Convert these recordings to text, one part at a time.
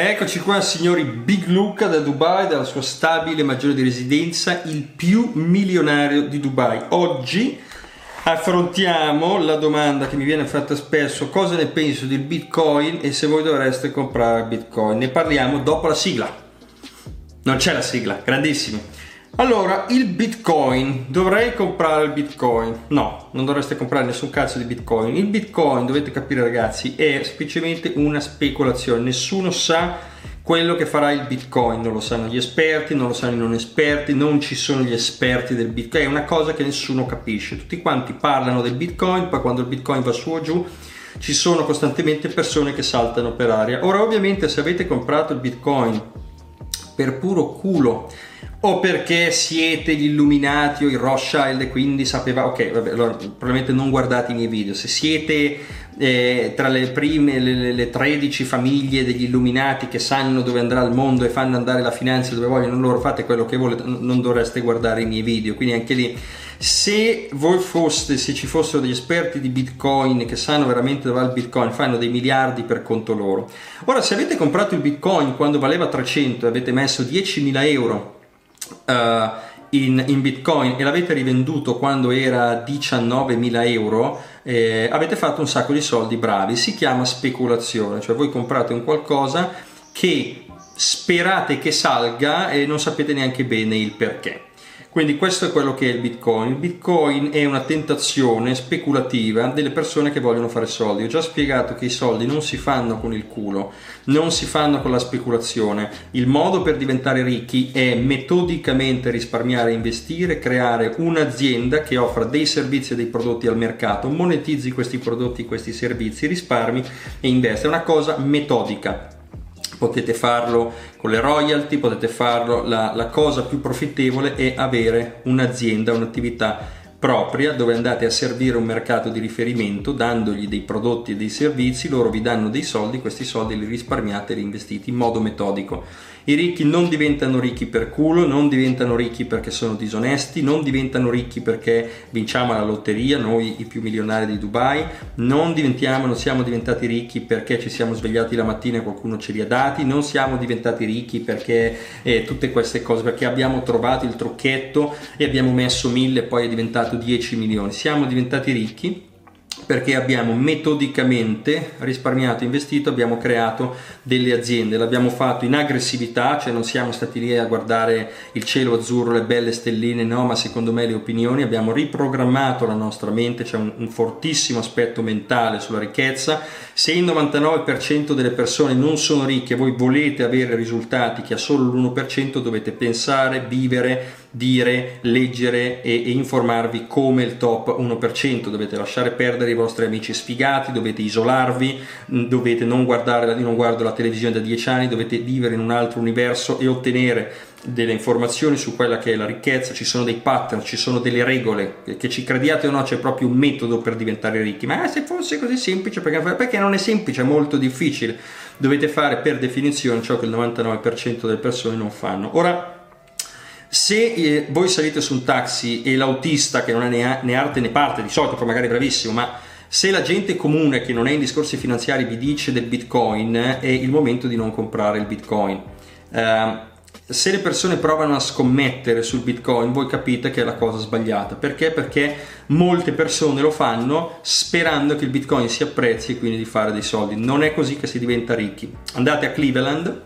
Eccoci qua signori Big Luca da Dubai, dalla sua stabile maggiore di residenza, il più milionario di Dubai. Oggi affrontiamo la domanda che mi viene fatta spesso, cosa ne penso del Bitcoin e se voi dovreste comprare Bitcoin. Ne parliamo dopo la sigla. Non c'è la sigla, grandissimi. Allora, il Bitcoin, dovrei comprare il Bitcoin? No, non dovreste comprare nessun cazzo di Bitcoin. Il Bitcoin, dovete capire ragazzi, è semplicemente una speculazione. Nessuno sa quello che farà il Bitcoin, non lo sanno gli esperti, non lo sanno i non esperti, non ci sono gli esperti del Bitcoin, è una cosa che nessuno capisce. Tutti quanti parlano del Bitcoin, poi quando il Bitcoin va su o giù ci sono costantemente persone che saltano per aria. Ora ovviamente se avete comprato il Bitcoin per puro culo o perché siete gli illuminati o i Rothschild e quindi sapeva ok vabbè allora probabilmente non guardate i miei video. Se siete eh, tra le prime le, le 13 famiglie degli illuminati che sanno dove andrà il mondo e fanno andare la finanza dove vogliono loro fate quello che volete non dovreste guardare i miei video. Quindi anche lì se voi foste se ci fossero degli esperti di bitcoin che sanno veramente dove va il bitcoin fanno dei miliardi per conto loro. Ora se avete comprato il bitcoin quando valeva 300 e avete messo 10.000 euro uh, in, in, Bitcoin e l'avete rivenduto quando era 19.000 euro, eh, avete fatto un sacco di soldi bravi. Si chiama speculazione, cioè voi comprate un qualcosa che sperate che salga e non sapete neanche bene il perché. Quindi questo è quello che è il Bitcoin. Il Bitcoin è una tentazione speculativa delle persone che vogliono fare soldi. Ho già spiegato che i soldi non si fanno con il culo, non si fanno con la speculazione. Il modo per diventare ricchi è metodicamente risparmiare, investire, creare un'azienda che offra dei servizi e dei prodotti al mercato, monetizzi questi prodotti, questi servizi, risparmi e investe. È una cosa metodica potete farlo con le royalty, potete farlo, la, la cosa più profittevole è avere un'azienda, un'attività propria dove andate a servire un mercato di riferimento dandogli dei prodotti e dei servizi, loro vi danno dei soldi, questi soldi li risparmiate e reinvestiti in modo metodico. I ricchi non diventano ricchi per culo, non diventano ricchi perché sono disonesti, non diventano ricchi perché vinciamo la lotteria, noi i più milionari di Dubai, non diventiamo, non siamo diventati ricchi perché ci siamo svegliati la mattina e qualcuno ce li ha dati, non siamo diventati ricchi perché eh, tutte queste cose, perché abbiamo trovato il trucchetto e abbiamo messo mille e poi è diventato 10 milioni. Siamo diventati ricchi perché abbiamo metodicamente risparmiato, investito, abbiamo creato delle aziende, l'abbiamo fatto in aggressività, cioè non siamo stati lì a guardare il cielo azzurro, le belle stelline, no, ma secondo me le opinioni, abbiamo riprogrammato la nostra mente, c'è un, un fortissimo aspetto mentale sulla ricchezza, se il 99% delle persone non sono ricche voi volete avere risultati che ha solo l'1%, dovete pensare, vivere, dire, leggere e, e, informarvi come il top 1%. Dovete lasciare perdere i vostri amici sfigati, dovete isolarvi, mm, dovete non guardare, io non guardo la televisione da 10 anni, dovete vivere in un altro universo e ottenere delle informazioni su quella che è la ricchezza, ci sono dei pattern, ci sono delle regole, che ci crediate o no c'è proprio un metodo per diventare ricchi, ma se fosse così semplice, perché, perché non è semplice, è molto difficile, dovete fare per definizione ciò che il 99% delle persone non fanno. Ora, se eh, voi salite su un taxi e l'autista che non è né, né arte né parte, di solito poi magari bravissimo, ma se la gente comune che non è in discorsi finanziari vi dice del bitcoin, è il momento di non comprare il bitcoin. Uh, se le persone provano a scommettere sul bitcoin, voi capite che è la cosa sbagliata. Perché? Perché molte persone lo fanno sperando che il bitcoin si apprezzi e quindi di fare dei soldi. Non è così che si diventa ricchi. Andate a Cleveland,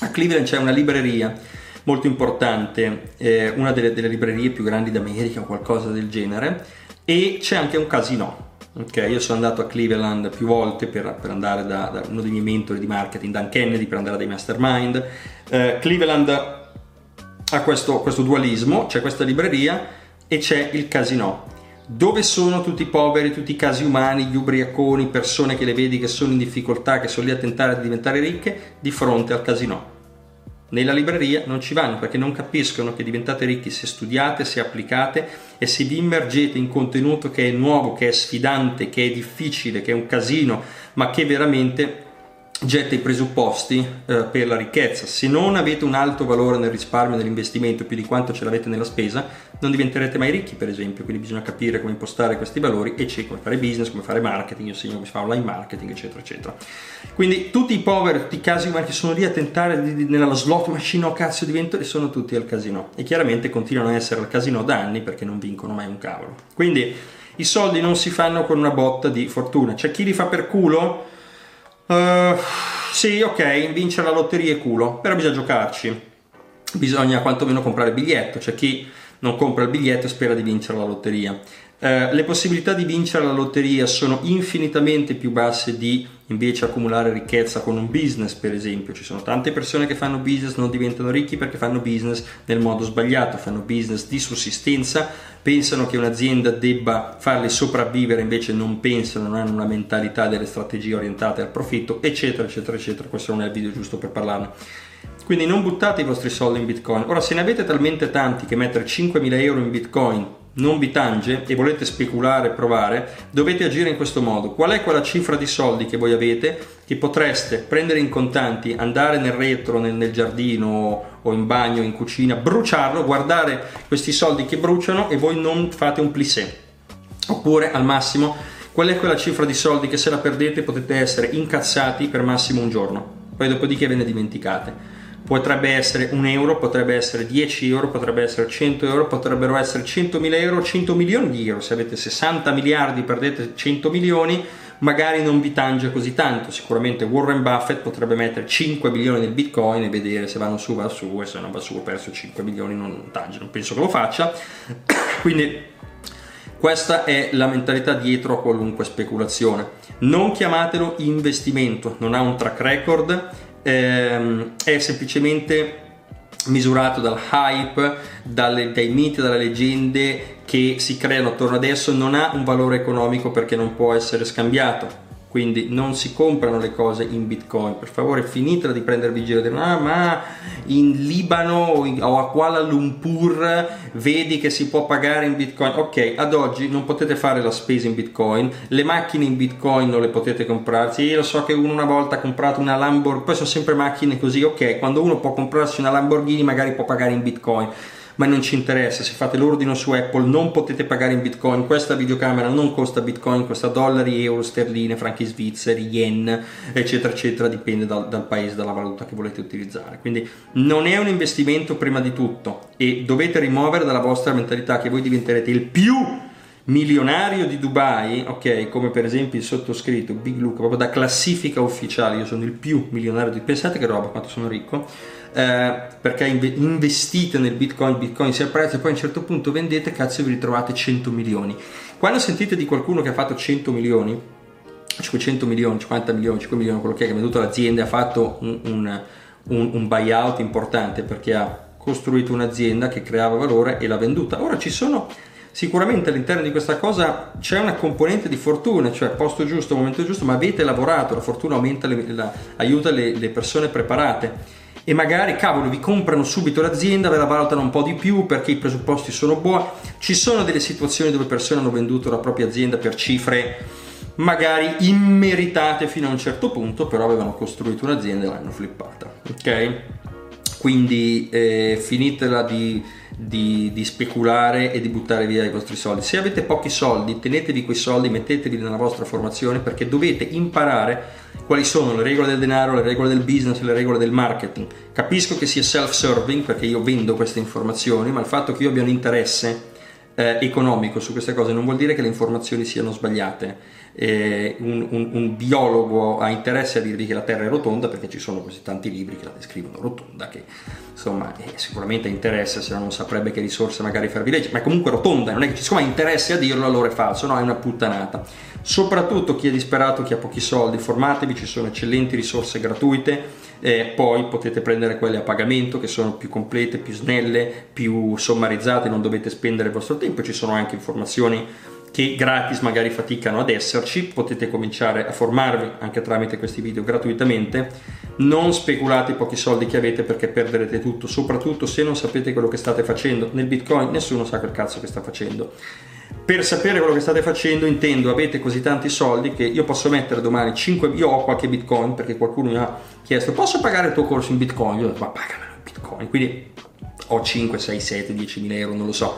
a Cleveland c'è una libreria molto importante, eh, una delle, delle, librerie più grandi d'America o qualcosa del genere, e c'è anche un casino. Okay, io sono andato a Cleveland più volte per, per andare da, da, uno dei miei mentori di marketing, Dan Kennedy, per andare dai mastermind. Eh, Cleveland ha questo, questo dualismo, c'è questa libreria e c'è il casino. Dove sono tutti i poveri, tutti i casi umani, gli ubriaconi, persone che le vedi che sono in difficoltà, che sono lì a tentare di diventare ricche, di fronte al casino nella libreria non ci vanno perché non capiscono che diventate ricchi se studiate, se applicate e se vi immergete in contenuto che è nuovo, che è sfidante, che è difficile, che è un casino, ma che veramente getta i presupposti eh, per la ricchezza. Se non avete un alto valore nel risparmio, nell'investimento, più di quanto ce l'avete nella spesa, non diventerete mai ricchi, per esempio. Quindi bisogna capire come impostare questi valori e come fare business, come fare marketing, io insegno come si fa online marketing, eccetera, eccetera. Quindi tutti i poveri, tutti i casi che sono lì a tentare di, di, nella slot machine, oh cazzo divento, e sono tutti al casino. E chiaramente continuano a essere al casino da anni perché non vincono mai un cavolo. Quindi i soldi non si fanno con una botta di fortuna. C'è chi li fa per culo Uh, sì, ok, vincere la lotteria è culo, però bisogna giocarci. Bisogna quantomeno comprare il biglietto. C'è chi non compra il biglietto e spera di vincere la lotteria. Uh, le possibilità di vincere la lotteria sono infinitamente più basse di invece accumulare ricchezza con un business, per esempio. Ci sono tante persone che fanno business, non diventano ricchi perché fanno business nel modo sbagliato, fanno business di sussistenza, pensano che un'azienda debba farle sopravvivere, invece non pensano, non hanno una mentalità delle strategie orientate al profitto, eccetera, eccetera, eccetera. Questo non è il video giusto per parlarne. Quindi non buttate i vostri soldi in Bitcoin. Ora, se ne avete talmente tanti che mettere 5.000 euro in Bitcoin non vi tange e volete speculare e provare, dovete agire in questo modo. Qual è quella cifra di soldi che voi avete che potreste prendere in contanti, andare nel retro, nel, nel giardino o in bagno, in cucina, bruciarlo, guardare questi soldi che bruciano e voi non fate un plissé. Oppure al massimo, qual è quella cifra di soldi che se la perdete potete essere incazzati per massimo un giorno, poi dopodiché ve ne dimenticate potrebbe essere un euro, potrebbe essere 10 euro, potrebbe essere 100 euro, potrebbero essere 100.000 euro, 100 milioni di euro. Se avete 60 miliardi, perdete 100 milioni, magari non vi tange così tanto. Sicuramente Warren Buffett potrebbe mettere 5 milioni nel bitcoin e vedere se vanno su, va su, e se non va su, ho perso 5 milioni, non tange, non penso che lo faccia. Quindi questa è la mentalità dietro a qualunque speculazione. Non chiamatelo investimento, non ha un track record ehm, è semplicemente misurato dal hype, dalle, dai miti, dalle leggende che si creano attorno adesso, non ha un valore economico perché non può essere scambiato quindi non si comprano le cose in bitcoin. Per favore finitela di prendervi giro di ah, ma in Libano o a Kuala Lumpur vedi che si può pagare in bitcoin? Ok ad oggi non potete fare la spesa in bitcoin le macchine in bitcoin non le potete comprare. Sì lo so che uno una volta ha comprato una Lamborghini poi sono sempre macchine così ok quando uno può comprarsi una Lamborghini magari può pagare in bitcoin ma non ci interessa, se fate l'ordine su Apple non potete pagare in bitcoin, questa videocamera non costa bitcoin, costa dollari, euro, sterline, franchi svizzeri, yen, eccetera, eccetera, dipende dal, dal paese, dalla valuta che volete utilizzare. Quindi non è un investimento prima di tutto e dovete rimuovere dalla vostra mentalità che voi diventerete il più milionario di Dubai, ok, come per esempio il sottoscritto Big Luke, proprio da classifica ufficiale, io sono il più milionario di pensate che roba quanto sono ricco eh, perché investite nel bitcoin, bitcoin si apprezza e poi a un certo punto vendete, cazzo vi ritrovate 100 milioni. Quando sentite di qualcuno che ha fatto 100 milioni, 500 milioni, 50 milioni, 5 milioni, quello che è, che ha venduto l'azienda e ha fatto un, un, un, un buyout importante perché ha costruito un'azienda che creava valore e l'ha venduta. Ora ci sono sicuramente all'interno di questa cosa c'è una componente di fortuna, cioè posto giusto, momento giusto, ma avete lavorato, la fortuna aumenta, le, la, aiuta le, le persone preparate e magari cavolo vi comprano subito l'azienda, ve la valutano un po' di più perché i presupposti sono buoni. Ci sono delle situazioni dove persone hanno venduto la propria azienda per cifre magari immeritate fino a un certo punto, però avevano costruito un'azienda e l'hanno flippata. Ok? Quindi eh, finitela di, di, di, speculare e di buttare via i vostri soldi. Se avete pochi soldi, tenetevi quei soldi, mettetevi nella vostra formazione perché dovete imparare quali sono le regole del denaro, le regole del business, le regole del marketing. Capisco che sia self-serving perché io vendo queste informazioni, ma il fatto che io abbia un interesse eh, economico su queste cose. Non vuol dire che le informazioni siano sbagliate. Eh, un, un, un, biologo ha interesse a dirvi che la Terra è rotonda perché ci sono così tanti libri che la descrivono rotonda che insomma eh, sicuramente interessa se no non saprebbe che risorse magari farvi leggere. Ma è comunque rotonda non è che siccome ha interesse a dirlo allora è falso. No è una puttanata soprattutto chi è disperato chi ha pochi soldi formatevi ci sono eccellenti risorse gratuite eh, poi potete prendere quelle a pagamento che sono più complete, più snelle, più sommarizzate, non dovete spendere il vostro tempo, ci sono anche informazioni che gratis magari faticano ad esserci, potete cominciare a formarvi anche tramite questi video gratuitamente. Non speculate i pochi soldi che avete perché perderete tutto, soprattutto se non sapete quello che state facendo. Nel Bitcoin nessuno sa quel cazzo che sta facendo per sapere quello che state facendo intendo avete così tanti soldi che io posso mettere domani 5 io ho qualche bitcoin perché qualcuno mi ha chiesto posso pagare il tuo corso in bitcoin? Io ho detto ma pagamelo in bitcoin. Quindi ho 5 6 7 10 mila euro non lo so.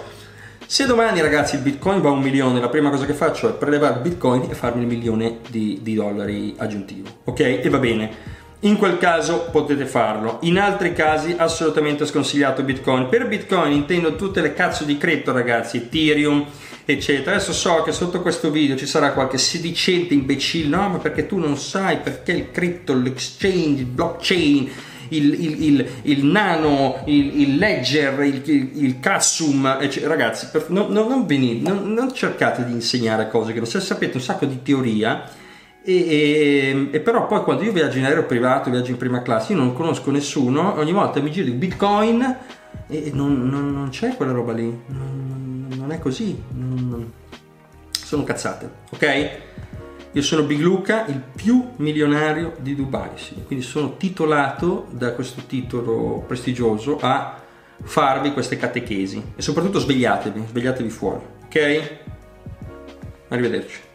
Se domani ragazzi il bitcoin va a un milione la prima cosa che faccio è prelevare il bitcoin e farmi un milione di, di dollari aggiuntivo ok? E va bene in quel caso potete farlo, in altri casi assolutamente sconsigliato Bitcoin. Per Bitcoin intendo tutte le cazzo di cripto ragazzi, Ethereum, eccetera. Adesso so che sotto questo video ci sarà qualche sedicente imbecille, no, ma perché tu non sai perché il cripto, l'exchange, il blockchain, il, il, il, il nano, il, ledger, il, cassum, eccetera. ragazzi, per, no, no, non, venite, non, non cercate di insegnare cose che non se sapete un sacco di teoria e, e, e, però poi quando io viaggio in aereo privato, viaggio in prima classe, io non conosco nessuno, ogni volta mi giro di bitcoin e non, non, non c'è quella roba lì, non, non è così, sono cazzate, ok? Io sono Big Luca, il più milionario di Dubai, sì. quindi sono titolato da questo titolo prestigioso a farvi queste catechesi e soprattutto svegliatevi, svegliatevi fuori, ok? Arrivederci.